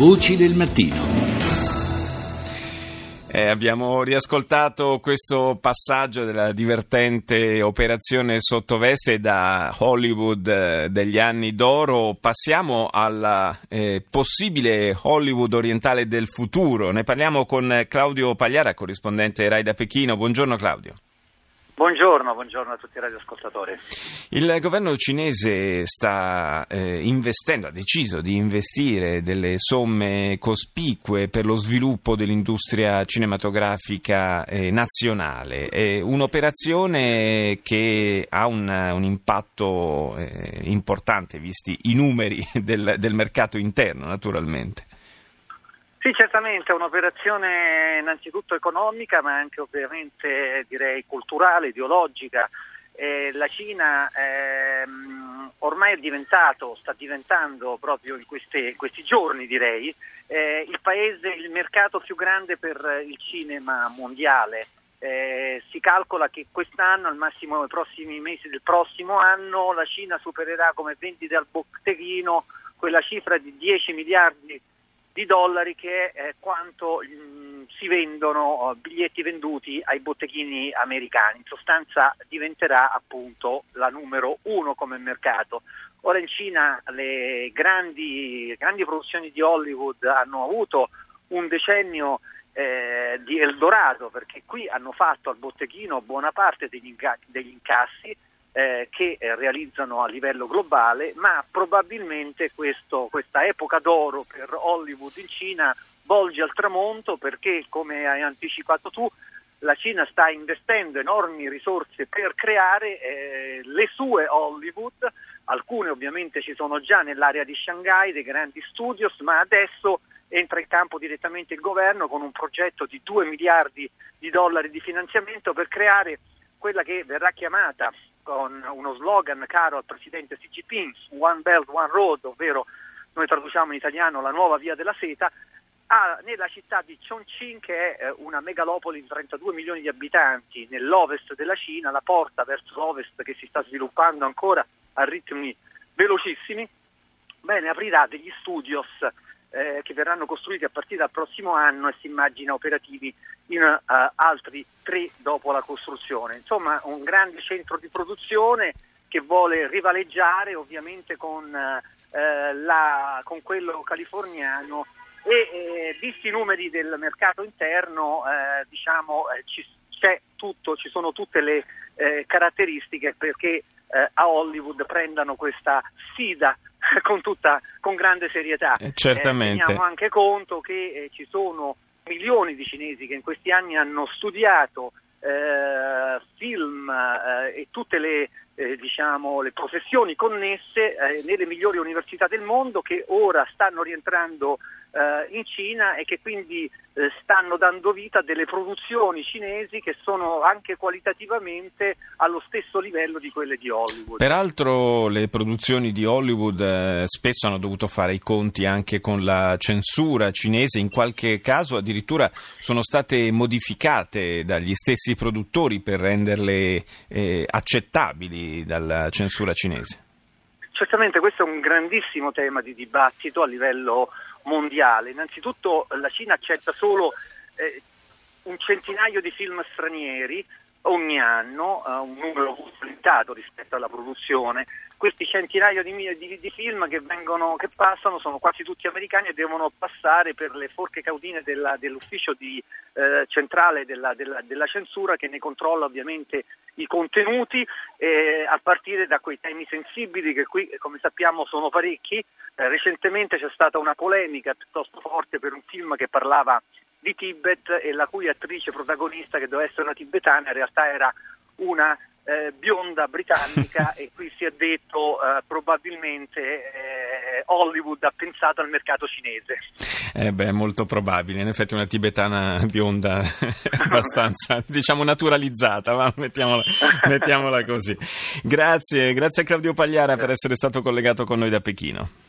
Voci del mattino. Eh, abbiamo riascoltato questo passaggio della divertente operazione sottoveste da Hollywood eh, degli anni d'oro. Passiamo alla eh, possibile Hollywood orientale del futuro. Ne parliamo con Claudio Pagliara, corrispondente Rai da Pechino. Buongiorno Claudio. Buongiorno, buongiorno, a tutti i radioascoltatori. Il governo cinese sta eh, investendo, ha deciso di investire delle somme cospicue per lo sviluppo dell'industria cinematografica eh, nazionale. È un'operazione che ha un, un impatto eh, importante, visti i numeri del, del mercato interno, naturalmente. Sì, certamente è un'operazione innanzitutto economica, ma anche ovviamente direi culturale, ideologica. Eh, la Cina ehm, ormai è diventato, sta diventando proprio in queste, questi giorni direi, eh, il paese, il mercato più grande per il cinema mondiale. Eh, si calcola che quest'anno, al massimo nei prossimi mesi del prossimo anno, la Cina supererà come vendite al botteghino quella cifra di 10 miliardi di dollari che è quanto mh, mm, si vendono uh, biglietti venduti ai botteghini americani. In sostanza diventerà appunto la numero uno come mercato. Ora in Cina le grandi, grandi produzioni di Hollywood hanno avuto un decennio eh, di Eldorado perché qui hanno fatto al botteghino buona parte degli, degli incassi eh, che eh, realizzano a livello globale, ma probabilmente questo, questa epoca d'oro per Hollywood in Cina volge al tramonto perché, come hai anticipato tu, la Cina sta investendo enormi risorse per creare eh, le sue Hollywood, alcune ovviamente ci sono già nell'area di Shanghai, dei grandi studios, ma adesso entra in campo direttamente il governo con un progetto di 2 miliardi di dollari di finanziamento per creare quella che verrà chiamata con uno slogan caro al presidente Xi Jinping, One Belt, One Road, ovvero noi traduciamo in italiano la nuova via della seta, ha, nella città di Chongqing, che è eh, una megalopoli di 32 milioni di abitanti nell'ovest della Cina, la porta verso l'ovest che si sta sviluppando ancora a ritmi velocissimi, bene, aprirà degli studios eh, che verranno costruiti a partire dal prossimo anno e si immagina operativi in uh, altri tre dopo la costruzione. Insomma, un grande centro di produzione che vuole rivaleggiare ovviamente con, uh, la, con quello californiano e eh, visti i numeri del mercato interno eh, diciamo, eh, ci, c'è tutto, ci sono tutte le caratteristiche perché a Hollywood prendano questa sfida con, tutta, con grande serietà. Eh, certamente. Eh, teniamo anche conto che eh, ci sono milioni di cinesi che in questi anni hanno studiato eh, film eh, e tutte le, eh, diciamo, le, professioni connesse eh, nelle migliori università del mondo che ora stanno rientrando eh, in Cina e che quindi eh, stanno dando vita a delle produzioni cinesi che sono anche qualitativamente allo stesso livello di quelle di Hollywood. Peraltro le produzioni di Hollywood eh, spesso hanno dovuto fare i conti anche con la censura cinese, in qualche caso addirittura sono state modificate dagli stessi produttori per renderle eh, dalla censura cinese. Certamente questo è un grandissimo tema di dibattito a livello mondiale. Innanzitutto la Cina accetta solo eh, un centinaio di film stranieri ogni anno, uh, un numero limitato rispetto alla produzione. Questi centinaia di, di, di film che, vengono, che, passano sono quasi tutti americani e devono passare per le forche caudine della, dell'ufficio di, eh, centrale della, della, della, censura che ne controlla ovviamente i contenuti eh, a partire da quei temi sensibili che qui come sappiamo sono parecchi. Eh, recentemente c'è stata una polemica piuttosto forte per un film che parlava di Tibet e la cui attrice protagonista, che doveva essere una tibetana, in realtà era una eh, bionda britannica e qui si è detto eh, probabilmente eh, Hollywood ha pensato al mercato cinese. Eh beh, molto probabile, in effetti una tibetana bionda abbastanza, diciamo, naturalizzata, ma mettiamola, mettiamola così. Grazie, grazie a Claudio Pagliara per essere stato collegato con noi da Pechino.